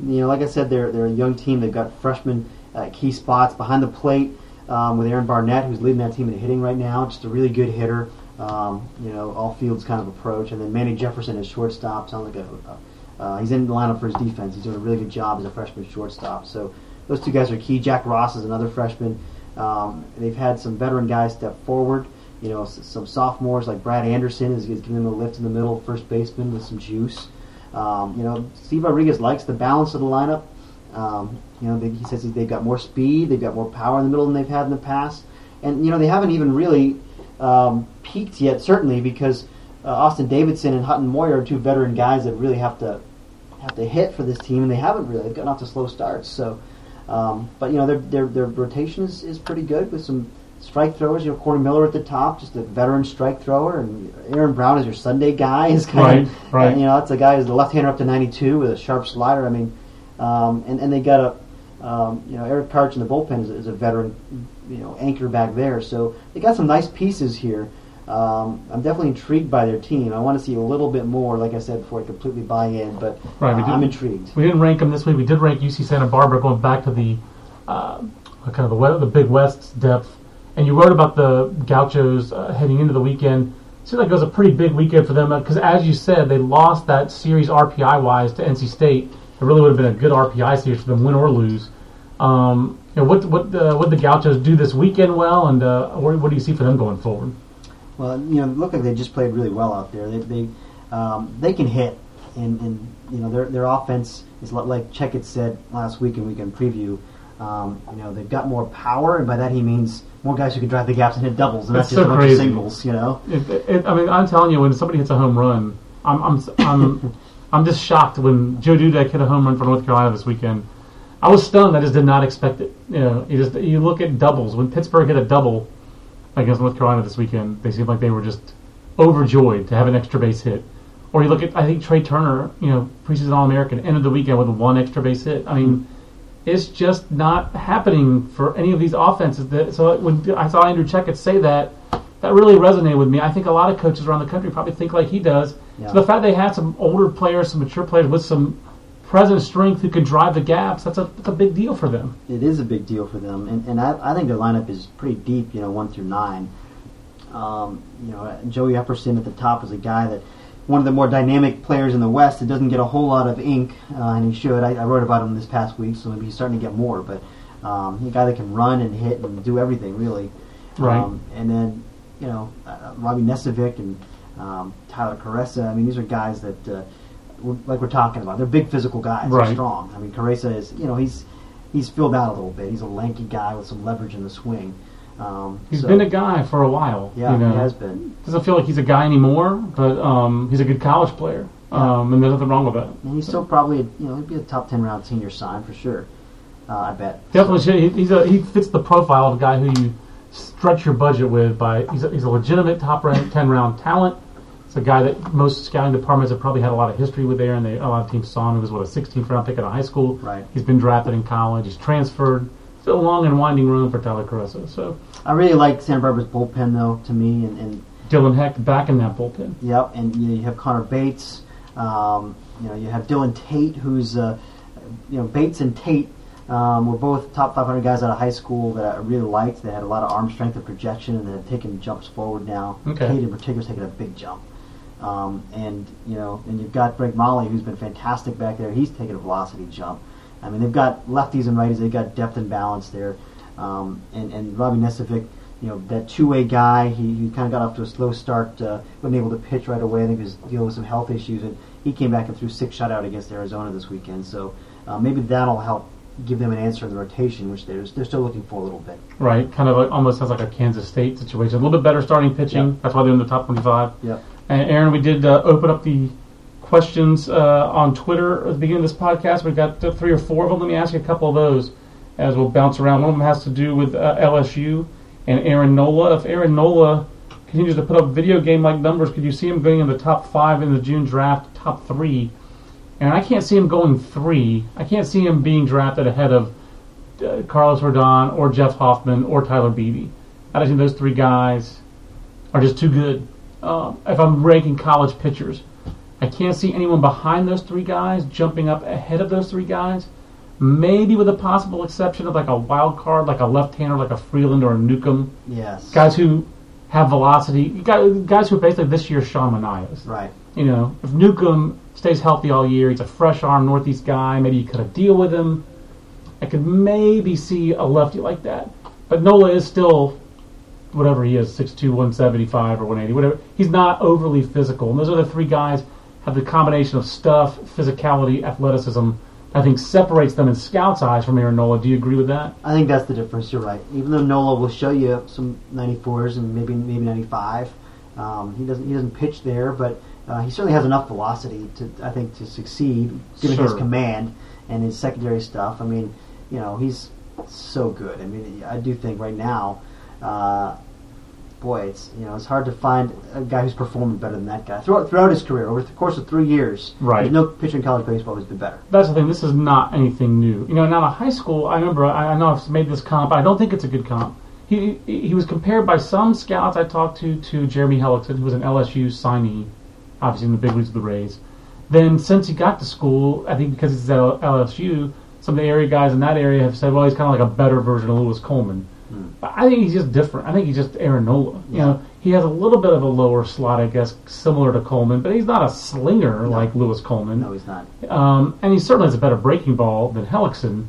You know, like I said, they're they're a young team. They've got freshmen at key spots behind the plate um, with Aaron Barnett, who's leading that team in hitting right now. Just a really good hitter. Um, you know, all fields kind of approach, and then Manny Jefferson is shortstop. Sounds like a, a uh, he's in the lineup for his defense. He's doing a really good job as a freshman shortstop. So those two guys are key. Jack Ross is another freshman. Um, they've had some veteran guys step forward. You know, some sophomores like Brad Anderson is, giving them a lift in the middle, first baseman with some juice. Um, you know, Steve Rodriguez likes the balance of the lineup. Um, you know, they, he says they've got more speed, they've got more power in the middle than they've had in the past, and you know they haven't even really um, peaked yet. Certainly because uh, Austin Davidson and Hutton Moyer are two veteran guys that really have to have to hit for this team, and they haven't really. They've gotten off to slow starts. So, um, but you know their their their rotation is, is pretty good with some strike throwers. You know, Corey Miller at the top, just a veteran strike thrower, and Aaron Brown is your Sunday guy. Is kind right, of right. you know that's a guy who's the left-hander up to 92 with a sharp slider. I mean, um, and and they got a um, you know Eric Karch in the bullpen is, is, a veteran you know anchor back there. So they got some nice pieces here. Um, I'm definitely intrigued by their team. I want to see a little bit more, like I said before, I completely buy in. But right, uh, I'm intrigued. We didn't rank them this week. We did rank UC Santa Barbara going back to the uh, kind of the, the Big West depth and you wrote about the Gauchos uh, heading into the weekend. It seems like it was a pretty big weekend for them because, as you said, they lost that series RPI wise to NC State. It really would have been a good RPI series for them, win or lose. Um, you know, what what uh, what the Gauchos do this weekend well, and uh, what, what, do you see for them going forward? Well, you know, look like they just played really well out there. They they, um, they can hit, and, and you know their their offense is like Checketts said last week in the weekend preview. Um, you know, they've got more power, and by that he means more guys who can drive the gaps and hit doubles, and that's, just so a bunch of singles. You know. It, it, I mean, I'm telling you, when somebody hits a home run, I'm I'm I'm, I'm just shocked when Joe Dudek hit a home run for North Carolina this weekend. I was stunned. I just did not expect it. You know, you just you look at doubles when Pittsburgh hit a double against North Carolina this weekend. They seemed like they were just overjoyed to have an extra base hit. Or you look at I think Trea Turner, you know, preseason All American, ended the weekend with one extra base hit. I mean hmm. it's just not happening for any of these offenses. That, so when I saw Andrew Checketts say that, that really resonated with me. I think a lot of coaches around the country probably think like he does. Yeah. So the fact they had some older players, some mature players with some present strength who can drive the gaps, that's a, that's a big deal for them. It is a big deal for them. And, and I, I think their lineup is pretty deep, you know, one through nine. Um, you know, Joey Epperson at the top is a guy that – one of the more dynamic players in the West. It doesn't get a whole lot of ink, uh, and he should. I, I, wrote about him this past week, so maybe he's starting to get more. But um, a guy that can run and hit and do everything, really. Right. Um, and then, you know, uh, Robbie Nesovic and um, Tyler Kuresa. I mean, these are guys that, uh, we're, like we're talking about, they're big physical guys. Right. They're strong. I mean, Kuresa is, you know, he's he's filled out a little bit. He's a lanky guy with some leverage in the swing. Um, he's so, been a guy for a while. Yeah, you know. he has been. Doesn't feel like he's a guy anymore, but um, he's a good college player, yeah. um, and there's nothing wrong with that. And he's still probably, a, you know, he'd be a top ten round senior sign for sure. Uh, I bet. Definitely, so. he's a, he fits the profile of a guy who you stretch your budget with. By he's a, he's a legitimate top ten round talent. It's a guy that most scouting departments have probably had a lot of history with there, and they, a lot of teams saw him. He was what a 16th round pick out of high school. Right. He's been drafted in college. He's transferred. It's a long and winding road for Tyler Kuresa. So I really like Santa Barbara's bullpen, though. To me, and, and Dylan Heck back in that bullpen. Yep, and you, know, you have Connor Bates. Um, you know, you have Dylan Tate, who's uh, you know Bates and Tate um, were both top 500 guys out of high school that I really liked. They had a lot of arm strength and projection, and they've taken jumps forward now. Okay. Tate in particular is taking a big jump. Um, and you know, and you've got Greg Mahle, who's been fantastic back there. He's taken a velocity jump. I mean, they've got lefties and righties. They've got depth and balance there. Um, and, and Robbie Nesovic, you know, that two-way guy, he, he kind of got off to a slow start, uh, wasn't able to pitch right away. I think he was dealing with some health issues, and he came back and threw six shutout against Arizona this weekend. So uh, maybe that'll help give them an answer in the rotation, which they're, they're still looking for a little bit. Right, kind of like, almost sounds like a Kansas State situation. A little bit better starting pitching. Yep. That's why they're in the top 25. Yep. And Aaron, we did uh, open up the questions uh, on Twitter at the beginning of this podcast. We've got three or four of them. Let me ask you a couple of those as we'll bounce around. One of them has to do with uh, LSU and Aaron Nola. If Aaron Nola continues to put up video game like numbers, could you see him going in the top five in the June draft, top three? And I can't see him going three. I can't see him being drafted ahead of uh, Carlos Rodon or Jeff Hoffman or Tyler Beede. I just think those three guys are just too good. Uh, if I'm ranking college pitchers, I can't see anyone behind those three guys jumping up ahead of those three guys. Maybe with a possible exception of like a wild card, like a left-hander, like a Freeland or a Newcomb. Yes. Guys who have velocity. Guys, guys who are basically this year's Sean Manaeas. Right. You know, if Newcomb stays healthy all year, he's a fresh arm Northeast guy. Maybe you cut a deal with him. I could maybe see a lefty like that. But Nola is still whatever he is, 6'2", 175 or 180, whatever. He's not overly physical. And those are the three guys have the combination of stuff, physicality, athleticism. I think separates them in scouts' eyes from Aaron Nola. Do you agree with that? I think that's the difference. You're right. Even though Nola will show you some 94s and maybe maybe 95, um, he doesn't he doesn't pitch there, but uh, he certainly has enough velocity to I think to succeed given his command and his secondary stuff. I mean, you know, he's so good. I mean, I do think right now, uh, boy, it's you know it's hard to find a guy who's performing better than that guy throughout throughout his career over the course of three years. Right. There's no pitcher in college baseball who's been better. That's the thing. This is not anything new. You know, now in high school, I remember. I, I know I've made this comp. I don't think it's a good comp. He he was compared by some scouts I talked to to Jeremy Hellickson, who was an LSU signee, obviously in the big leagues of the Rays. Then since he got to school, I think because he's at LSU, some of the area guys in that area have said, well, he's kind of like a better version of Louis Coleman. But I think he's just different. I think he's just Aaron Nola. You know, he has a little bit of a lower slot, I guess, similar to Coleman, but he's not a slinger like Louis Coleman. No, he's not. Um, and he certainly has a better breaking ball than Hellickson,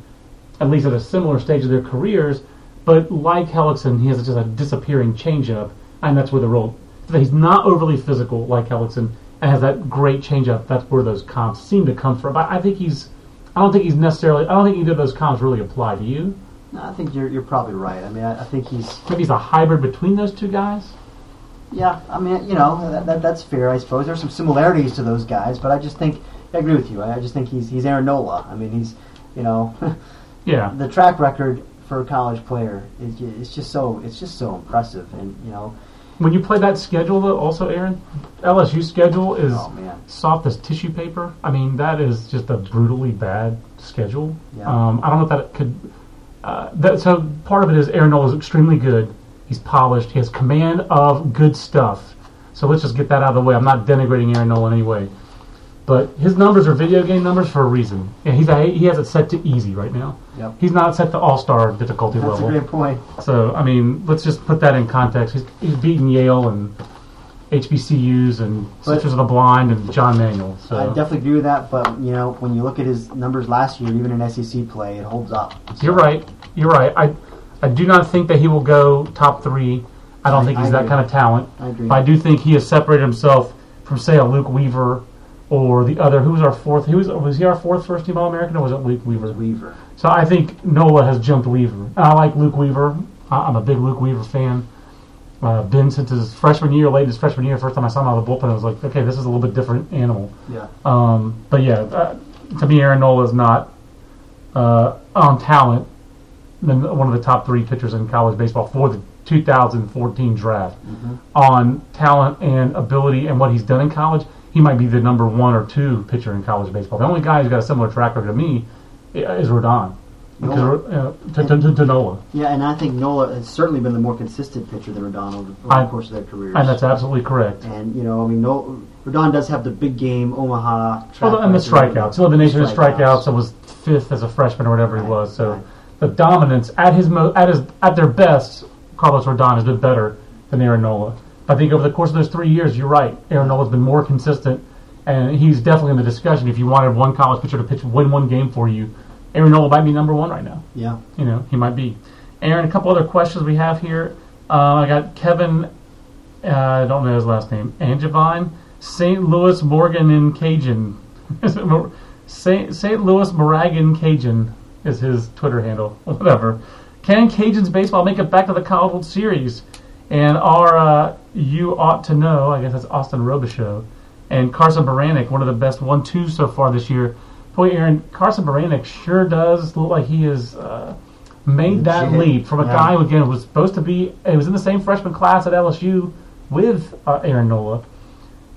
at least at a similar stage of their careers. But like Hellickson, he has just a disappearing changeup, and that's where the role. He's not overly physical like Hellickson, and has that great changeup. That's where those comps seem to come from. But I think he's. I don't think he's necessarily. I don't think either of those comps really apply to you. I think you're you're probably right. I mean, I, I think he's Maybe he's a hybrid between those two guys. Yeah, I mean, you know, that, that, that's fair, I suppose. There's some similarities to those guys, but I just think I agree with you. I, I just think he's he's Aaron Nola. I mean, he's you know, Yeah. the track record for a college player is it's just so it's just so impressive, and you know, When you play that schedule, though, also Aaron, LSU schedule is oh soft as tissue paper. I mean, that is just a brutally bad schedule. Yeah. Um, I don't know if that could. Uh, that, so part of it is Aaron Nola is extremely good. He's polished. He has command of good stuff. So let's just get that out of the way. I'm not denigrating Aaron Nola in any way, but his numbers are video game numbers for a reason. And he's a, he has it set to easy right now. Yep. He's not set to all star difficulty that's level. a great point. So I mean, let's just put that in context. He's, he's beaten Yale and HBCUs and But- Sisters of the Blind and John Manuel. So I definitely agree with that, but you know, when you look at his numbers last year, even in SEC play, it holds up. you're right. You're right. I I do not think that he will go top three. I don't I- think he's that kind of talent. I agree. But I do think he has separated himself from say a Luke Weaver or the other. Who was our fourth? Who was was he our fourth first team All American or was it Luke Weaver? Weaver. So I think Nola has jumped Weaver. I like Luke Weaver. I'm a big Luke Weaver fan. Uh, been since his freshman year, late his freshman year. First time I saw him out of the bullpen, I was like, okay, this is a little bit different animal. Yeah. Um, but yeah, uh, to me, Aaron Nola is not uh, on talent than one of the top three pitchers in college baseball for the 2014 draft. On talent and ability and what he's done in college, he might be the number one or two pitcher in college baseball. The only guy who's got a similar track record to me is Rodon. Nola. uh, to, to, to, to Nola. Yeah, and I think Nola has certainly been the more consistent pitcher than Rodon over, I- the course of their careers. And that's absolutely correct. And you know, I mean, no, Rodon does have the big game Omaha. Well, and the strikeouts. Well, the nation of strikeouts. So was fifth as a freshman or whatever he was. So right. the dominance at his mo- at his at their best, Carlos Rodon has been better than Aaron Nola. I think over the course of those three years, you're right. Aaron Nola's been more consistent, and he's definitely in the discussion. If you wanted one college pitcher to pitch win one game for you, Aaron Nola might be number one right now. Yeah. You know, he might be. Aaron, a couple other questions we have here. Uh, I got Kevin. Uh, I don't know his last name. Angevine, St. Louis Morgan in Cajun. Is it Mor- St. St. Louis Moragan Cajun is his Twitter handle. Whatever. Can Cajuns baseball make it back to the College World Series? And are uh, you ought to know? I guess that's Austin Robichaux and Carson Baranik, one of the best one-two so far this year. Boy, Aaron, Carson Baranik sure does look like he has uh, made that Legit. leap from a Yeah. guy who again was supposed to be. He was in the same freshman class at LSU with uh, Aaron Nola.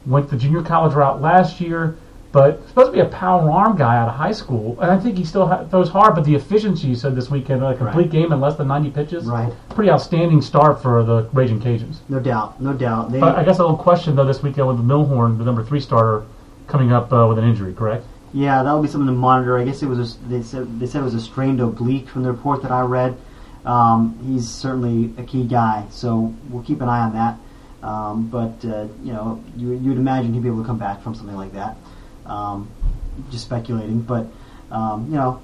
Went the junior college route last year, but supposed to be a power arm guy out of high school, and I think he still ha- throws hard. But the efficiency you said this weekend, a complete Right. game in less than 90 pitches, Right. pretty outstanding start for the Raging Cajuns. No doubt, no doubt. They, But I guess a little question though this weekend with the Milhorn, the number three starter, coming up uh, with an injury, correct? Yeah, that'll be something to monitor. I guess it was a, they said they said it was a strained oblique from the report that I read. Um, he's certainly a key guy, so we'll keep an eye on that. Um, but uh, you know, you, you'd imagine he'd be able to come back from something like that. Um, just speculating, but um, you know,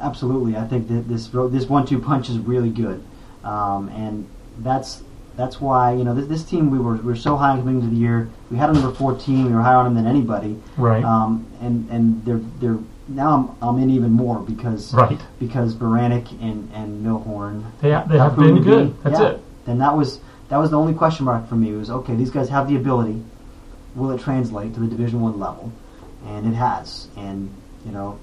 absolutely, I think that this this one-two punch is really good, um, and that's that's why you know this, this team we were we were so high on coming into the year. We had a number 14. We were higher on them than anybody. Right. Um, and and they're they're now I'm, I'm in even more because Right. because Baranik and and Milhorn They, they have have been good. be- That's yeah. it. And that was that was the only question mark for me was okay these guys have the ability will it translate to the Division One level and it has and you know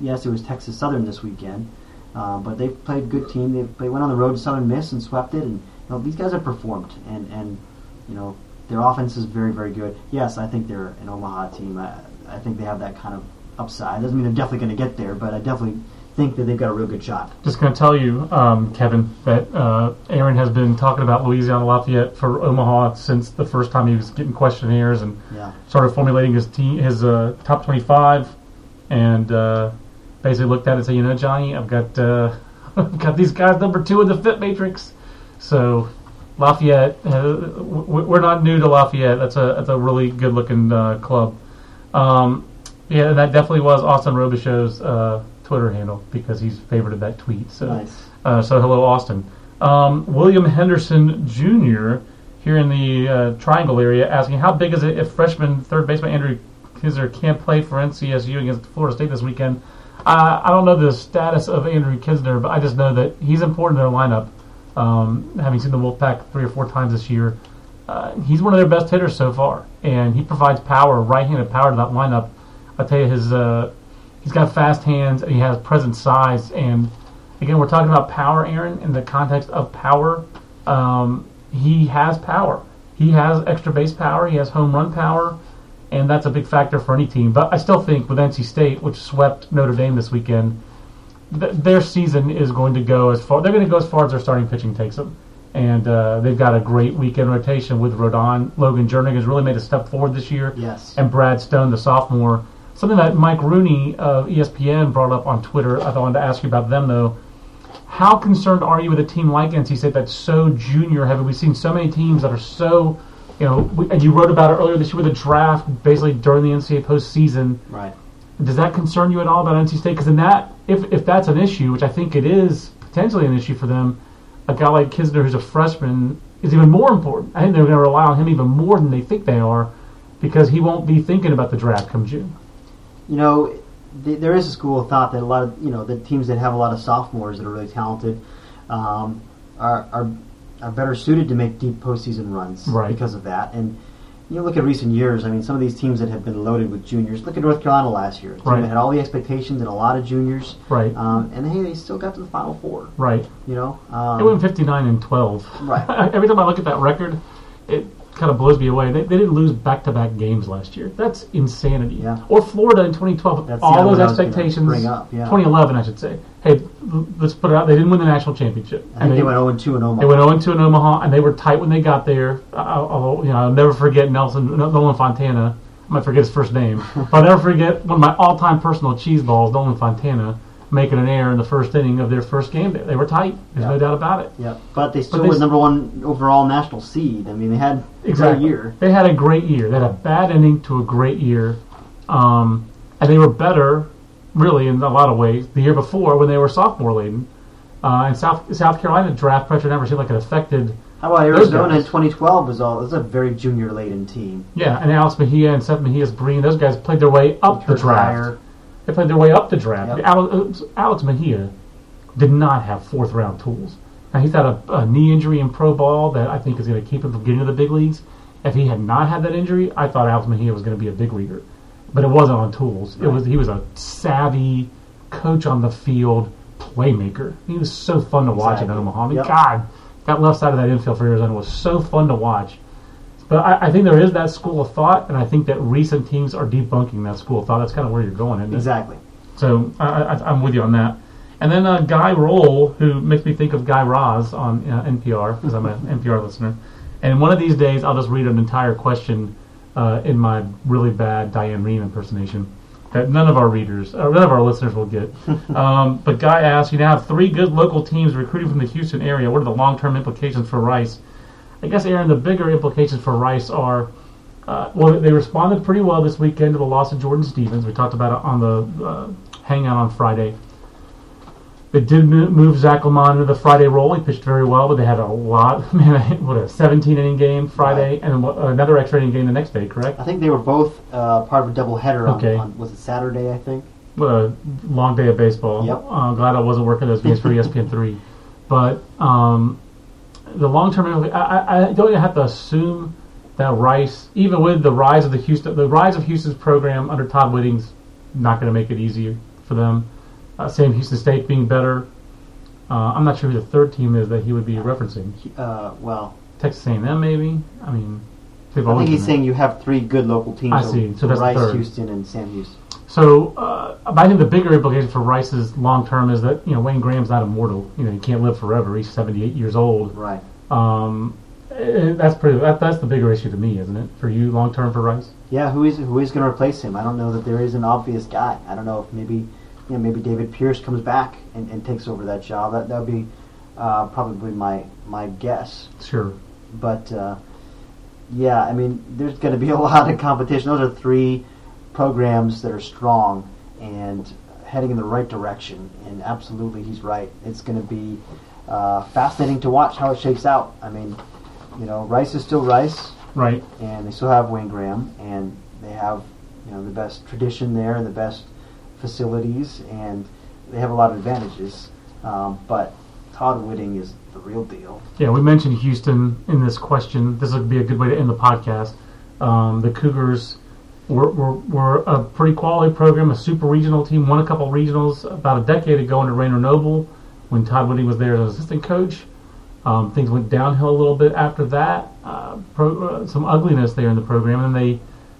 yes it was Texas Southern this weekend uh, but they played good team they, they went on the road to Southern Miss and swept it and know these guys have performed and and you know their offense is very very good. Yes I think they're an Omaha team. I, I think they have that kind of upside. Doesn't mean they're definitely going to get there but I definitely think that they've got a real good shot. Just going to tell you, um, Kevin, that uh, Aaron has been talking about Louisiana Lafayette for Omaha since the first time he was getting questionnaires and yeah. started formulating his team, his uh, top 25, and uh, basically looked at it and said, "You know, Johnny, I've got uh, I've got these guys number two in the fit matrix." So Lafayette, uh, we're not new to Lafayette. That's a that's a really good looking uh, club. Um, yeah, that definitely was Austin Robichaux's uh, Twitter handle because he's favorited that tweet. So, Nice. uh, so hello, Austin. Um, William Henderson Jr. here in the uh, Triangle area asking how big is it if freshman third baseman Andrew Knizner can't play for NCSU against Florida State this weekend? Uh, I don't know the status of Andrew Knizner, but I just know that he's important in their lineup. Um, having seen the Wolfpack three or four times this year, uh, he's one of their best hitters so far, and he provides power, right-handed power to that lineup. I tell you, his uh, he's got fast hands and he has present size. And again, we're talking about power, Aaron, in the context of power. Um, he has power. He has extra base power. He has home run power, and that's a big factor for any team. But I still think with NC State, which swept Notre Dame this weekend, th- their season is going to go as far. They're going to go as far as their starting pitching takes them. And uh, they've got a great weekend rotation with Rodon. Logan Jernigan has really made a step forward this year yes and Brad Stone, the sophomore. Something that Mike Rooney of ESPN brought up on Twitter. I wanted to ask you about them though. How concerned are you with a team like NC State that's so junior heavy? We've seen so many teams that are so, you know, we, and you wrote about it earlier this year with the draft, basically during the NCAA postseason. right Does that concern you at all about NC State? Because in that, if if that's an issue, which I think it is potentially an issue for them, a guy like Knizner who's a freshman is even more important. I think they're going to rely on him even more than they think they are, because he won't be thinking about the draft come June. you know, th- there is a school of thought that a lot of you know the teams that have a lot of sophomores that are really talented um, are, are are better suited to make deep postseason runs Right. because of that. And you look at recent years. I mean, some of these teams that have been loaded with juniors. Look at North Carolina last year. Right. that had all the expectations and a lot of juniors. Right. Um, and hey, they still got to the Final Four. Right. You know. Um, They went 59 and 12. Right. Every time I look at that record, it kind of blows me away. They, they didn't lose back-to-back games last year. That's insanity. Yeah. Or Florida in 2012. That's all those one I was expectations. bring up, yeah. 2011, I should say. Hey, let's put it out. They didn't win the national championship. I think they, went 0 2 in Omaha. They went 0 2 in Omaha, and they were tight when they got there. I'll, you know, I'll never forget Nelson Nolan Fontana. I might forget his first name, but I'll never forget one of my all-time personal cheese balls, Nolan Fontana, making an error in the first inning of their first game. They, they were tight. There's Yeah. no doubt about it. Yeah, but they still they were number one overall national seed. I mean, they had a Exactly. great year. They had a great year. They had a bad ending to a great year, um, and they were better, really, in a lot of ways, the year before when they were sophomore laden. Uh, and South South Carolina draft pressure never seemed like it affected How about Arizona in 2012 was all? It was a very junior laden team. Yeah, and Alex Mejia and Seth Mejias-Brean, those guys played their way up the draft. Meyer. They played their way up the draft. Yep. Alex, Alex Mejia did not have fourth round tools. Now he's had a, a knee injury in pro ball that I think is going to keep him from getting to the big leagues. If he had not had that injury, I thought Alex Mejia was going to be a big leaguer, but it wasn't on tools. It was he was a savvy coach on the field playmaker. He was so fun to watch in Exactly. Omaha. I mean, Yep. God, that left side of that infield for Arizona was so fun to watch. But I, I think there is that school of thought, and I think that recent teams are debunking that school of thought. That's kind of where you're going, isn't it? Exactly. So I, I, I'm with you on that. And then uh, Guy Roll, who makes me think of Guy Raz on uh, NPR, because I'm an NPR listener. And one of these days, I'll just read an entire question uh, in my really bad Diane Rehm impersonation that none of our readers, or none of our listeners will get. um, but Guy asks, you now have three good local teams recruiting from the Houston area. What are the long-term implications for Rice? I guess, Aaron, the bigger implications for Rice are, uh, well, they responded pretty well this weekend to the loss of Jordan Stevens. We talked about it on the uh, hangout on Friday. They did move Zech Lemond into the Friday role. He pitched very well, but they had a lot. Man, what a 17 inning game Friday, and another extra inning game the next day. Correct? I think they were both uh, part of a doubleheader on, Okay. on was it Saturday? I think. What a long day of baseball. Yep. Uh, glad I wasn't working those games for ESPN three, but um, the long term. I, I, I don't have to assume that Rice, even with the rise of the Houston, the rise of Houston's program under Todd Whitting's, not going to make it easier for them. Uh, same Houston State being better. Uh, I'm not sure who the third team is that he would be referencing. Uh, well, Texas A&M, maybe. I mean, they've I think he's saying you have three good local teams. I see. So that's Rice. Houston, and Sam Houston. So, uh, I think the bigger implication for Rice's long term is that you know Wayne Graham's not immortal. You know, he can't live forever. He's 78 years old. Right. Um, eh, that's pretty. That, that's the bigger issue to me, isn't it? For you, long term for Rice. Yeah, who is who is going to replace him? I don't know that there is an obvious guy. I don't know if maybe you know maybe David Pierce comes back and, and takes over that job. That that would be uh, probably my my guess. Sure. But uh, yeah, I mean, there's going to be a lot of competition. Those are three programs that are strong and heading in the right direction. And absolutely, he's right. It's going to be uh, fascinating to watch how it shakes out. I mean, you know, Rice is still Rice Right. and they still have Wayne Graham, and they have you know the best tradition there and the best facilities, and they have a lot of advantages. Um, but Todd Whitting is the real deal. Yeah, we mentioned Houston in this question. This would be a good way to end the podcast. Um, the Cougars were, were, were a pretty quality program, a super regional team, won a couple regionals about a decade ago under Rayner Noble when Todd Whitting was there as an assistant coach. Um, things went downhill a little bit after that. Uh, pro, uh, some ugliness there in the program, and they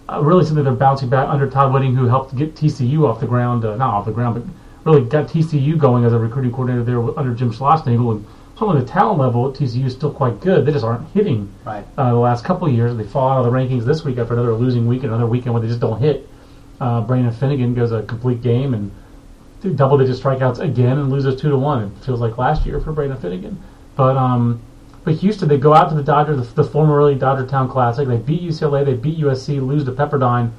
uh, really something they're bouncing back under Todd Whitting, who helped get TCU off the ground, uh, not off the ground, but really got TCU going as a recruiting coordinator there under Jim Schlossnagle. And some of the talent level at TCU is still quite good. They just aren't hitting Right. uh, the last couple of years. They fall out of the rankings this week after another losing week, and another weekend where they just don't hit. Uh, Brandon Finnegan goes a complete game and double digit strikeouts again and loses two to one. It feels like last year for Brandon Finnegan. But um, but Houston, they go out to the Dodger, the, the former early Dodger Town Classic. They beat UCLA, they beat USC, lose to Pepperdine.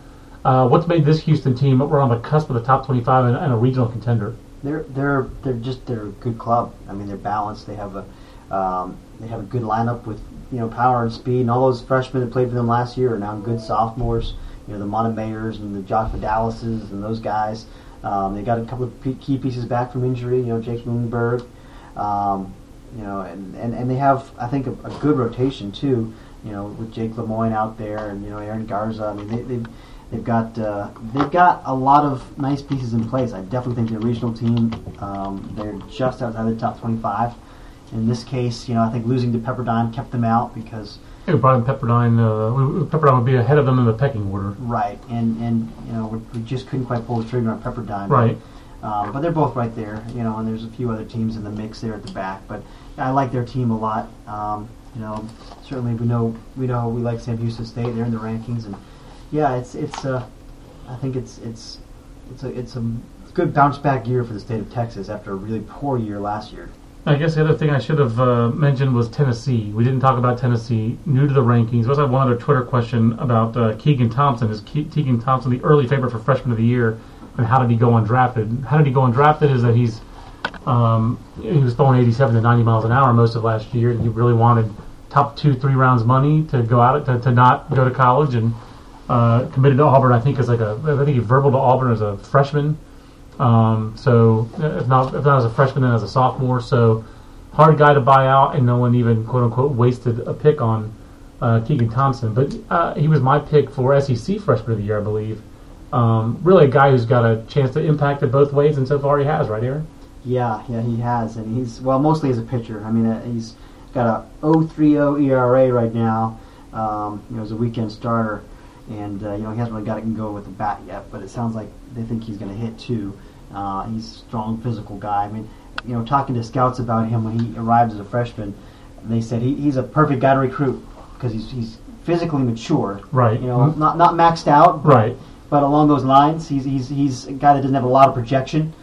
Uh, what's made this Houston team? We're on the cusp of the top twenty-five and, and a regional contender. They're they're they're just they're a good club. I mean, they're balanced. They have a um, they have a good lineup with you know power and speed. And all those freshmen that played for them last year are now good sophomores. You know the Montemayor's and the Josh Vidalises and those guys. Um, they got a couple of key pieces back from injury. You know Jake Moonberg. Um, you know, and, and, and they have I think a, a good rotation too. You know, with Jake Lemoine out there and you know Aaron Garza. I mean, they, they've they've got uh, they've got a lot of nice pieces in place. I definitely think their regional team um, they're just outside the top 25. In this case, you know, I think losing to Pepperdine kept them out because Hey, Brian Pepperdine, uh, Pepperdine would be ahead of them in the pecking order. right and and you know we, we just couldn't quite pull the trigger on Pepperdine. Right. Um, but they're both right there, you know, and there's a few other teams in the mix there at the back. But I like their team a lot. Um, you know, certainly we know we know we like Sam Houston State. They're in the rankings, and yeah, it's it's uh, I think it's it's it's a it's a good bounce back year for the state of Texas after a really poor year last year. I guess the other thing I should have uh, mentioned was Tennessee. We didn't talk about Tennessee. New to the rankings. We also have one other Twitter question about uh, Keegan Thompson. Is Ke- Keegan Thompson the early favorite for freshman of the year? And how did he go undrafted? How did he go undrafted? Is that he's um, he was throwing 87 to 90 miles an hour most of last year, and he really wanted top two, three rounds money to go out to, to not go to college, and uh, committed to Auburn. I think as like a I think he verbal to Auburn as a freshman. Um, so if not if not as a freshman, then as a sophomore. So hard guy to buy out, and no one even quote unquote wasted a pick on uh, Keegan Thompson. But uh, he was my pick for SEC freshman of the year, I believe. Um, really a guy who's got a chance to impact it both ways, and so far he has, right, Aaron? Yeah, yeah, he has, and he's well, mostly as a pitcher. I mean, uh, he's got a 0.30 ERA right now, Um, you know, as a weekend starter, and uh, you know he hasn't really got it can go with the bat yet. But it sounds like they think he's going to hit too. Uh, he's a strong, physical guy. I mean, you know, talking to scouts about him when he arrived as a freshman, they said he, he's a perfect guy to recruit because he's he's physically mature. Right. You know, Mhm. not not maxed out. Right. But along those lines, he's he's he's a guy that doesn't have a lot of projection,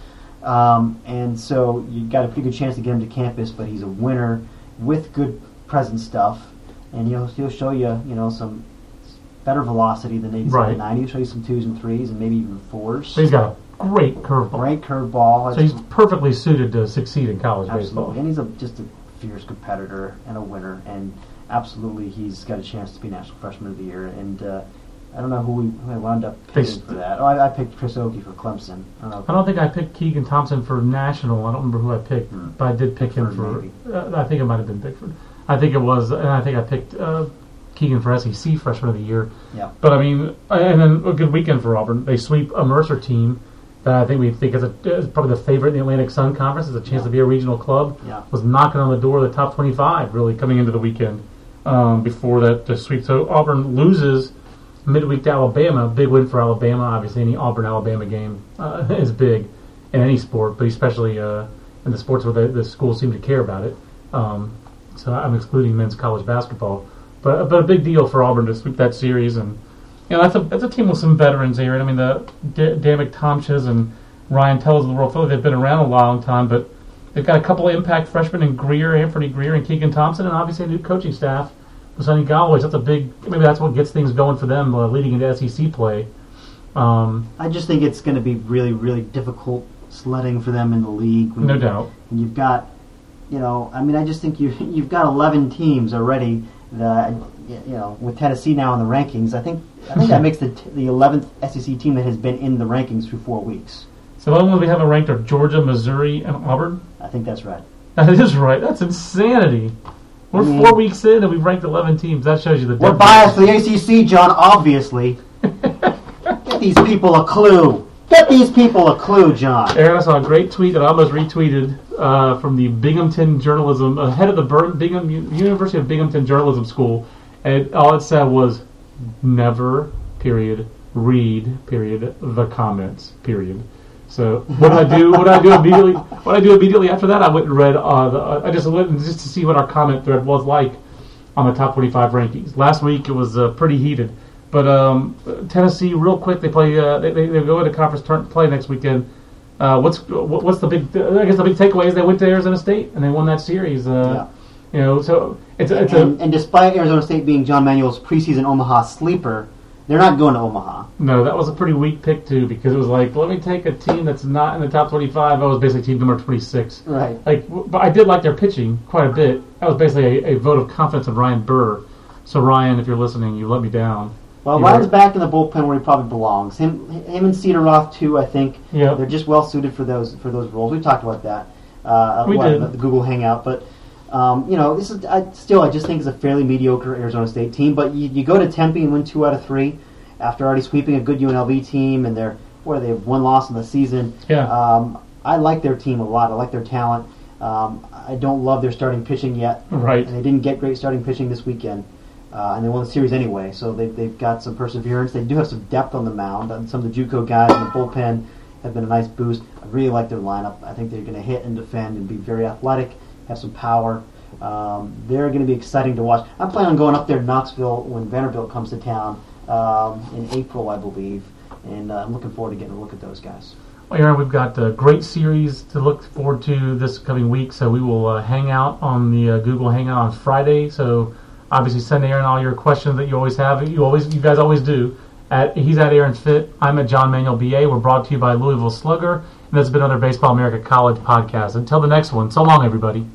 um, and so you got a pretty good chance to get him to campus. But he's a winner with good present stuff, and he'll he'll show you you know some better velocity than 87 Right. and 90. He'll show you some twos and threes and maybe even fours. So he's got a great curveball. Great curveball. So he's perfectly suited to succeed in college Absolutely, baseball. and he's a, just a fierce competitor and a winner, and absolutely he's got a chance to be National Freshman of the Year. And uh, I don't know who we who I wound up picking for that. Oh, I, I picked Chris Okey for Clemson. I don't. I don't think I picked Keegan Thompson for national. I don't remember who I picked, Hmm. but I did pick him for. Uh, I think it might have been Bickford. I think it was, and I think I picked uh, Keegan for SEC Freshman of the Year. Yeah. But I mean, and then a good weekend for Auburn. They sweep a Mercer team that I think we think is, a, is probably the favorite in the Atlantic Sun Conference. Has a chance Yeah. to be a regional club. Yeah. Was knocking on the door of the top twenty-five really coming into the weekend. Um, before that the sweep, so Auburn loses midweek to Alabama. Big win for Alabama. Obviously, any Auburn Alabama game uh, is big in any sport, but especially uh, in the sports where the, the schools seem to care about it. Um, so I'm excluding men's college basketball, but but a big deal for Auburn to sweep that series, and you know that's a that's a team with some veterans here. I mean the D- Dan McTomches and Ryan Tellas of the world, they've been around a long time, but they've got a couple impact freshmen in Grier, Anfernee Grier, and Keegan Thompson, and obviously a new coaching staff Sunny Golloway. That's a big maybe that's what gets things going for them uh, leading into SEC play. Um, I just think it's going to be really, really difficult sledding for them in the league. when no you- doubt. And you've got, you know, I mean, I just think you you've got 11 teams already. That you know, with Tennessee now in the rankings, I think I think that makes the t- the 11th SEC team that has been in the rankings for four weeks. So the only ones we have ranked are Georgia, Missouri, and Auburn. I think that's right. That is right. That's insanity. We're I mean- four weeks in and we've ranked 11 teams. That shows you the We're biased for the ACC, John. Obviously, get these people a clue. Get these people a clue, John. Aaron, I saw a great tweet that I almost retweeted uh, from the Binghamton Journalism, uh, head of the Bur- Bingham University of Binghamton Journalism School, and all it said was, "Never, period, read, period, the comments, period." So what did I do? What did I do immediately? What did I do immediately after that? I went and read. Uh, the, I just went just to see what our comment thread was like on the top 25 rankings. Last week it was uh, pretty heated, but um, Tennessee, real quick, they play. Uh, they, they, they go into conference turn, play next weekend. Uh, what's what, what's the big? I guess the big takeaway is they went to Arizona State and they won that series. Uh, You know, so it's it's And, a and despite Arizona State being John Manuel's preseason Omaha sleeper, they're not going to Omaha. no. That was a pretty weak pick too because it was like let me take a team that's not in the top 25. I was basically team number 26. Right. Like, but I did like their pitching quite a bit. That was basically a, a vote of confidence in Ryan Burr. So Ryan, if you're listening, you let me down. Well, You Ryan's back in the bullpen where he probably belongs. Him, him and Cedar Roth too. I think Yeah. they're just well suited for those for those roles. We talked about that. Uh, We what, did. The, the Google Hangout, but um, you know, this is I, still I just think it's a fairly mediocre Arizona State team. But you, you go to Tempe and win two out of three after already sweeping a good UNLV team, and they're what they have one loss in the season. Yeah. Um, I like their team a lot. I like their talent. Um, I don't love their starting pitching yet. Right. And they didn't get great starting pitching this weekend. Uh, and they won the series anyway, so they've, they've got some perseverance. They do have some depth on the mound. And some of the JUCO guys in the bullpen have been a nice boost. I really like their lineup. I think they're going to hit and defend and be very athletic, have some power. Um, they're going to be exciting to watch. I'm planning on going up there to Knoxville when Vanderbilt comes to town um, in April, I believe. And uh, I'm looking forward to getting a look at those guys. Well, Aaron, we've got a great series to look forward to this coming week. So we will uh, hang out on the uh, Google Hangout on Friday. So obviously send Aaron all your questions that you always have. You always, you guys always do. At he's at Aaron Fitt. I'm at John Manuel BA. We're brought to you by Louisville Slugger, and that's been another Baseball America College podcast. Until the next one, so long, everybody.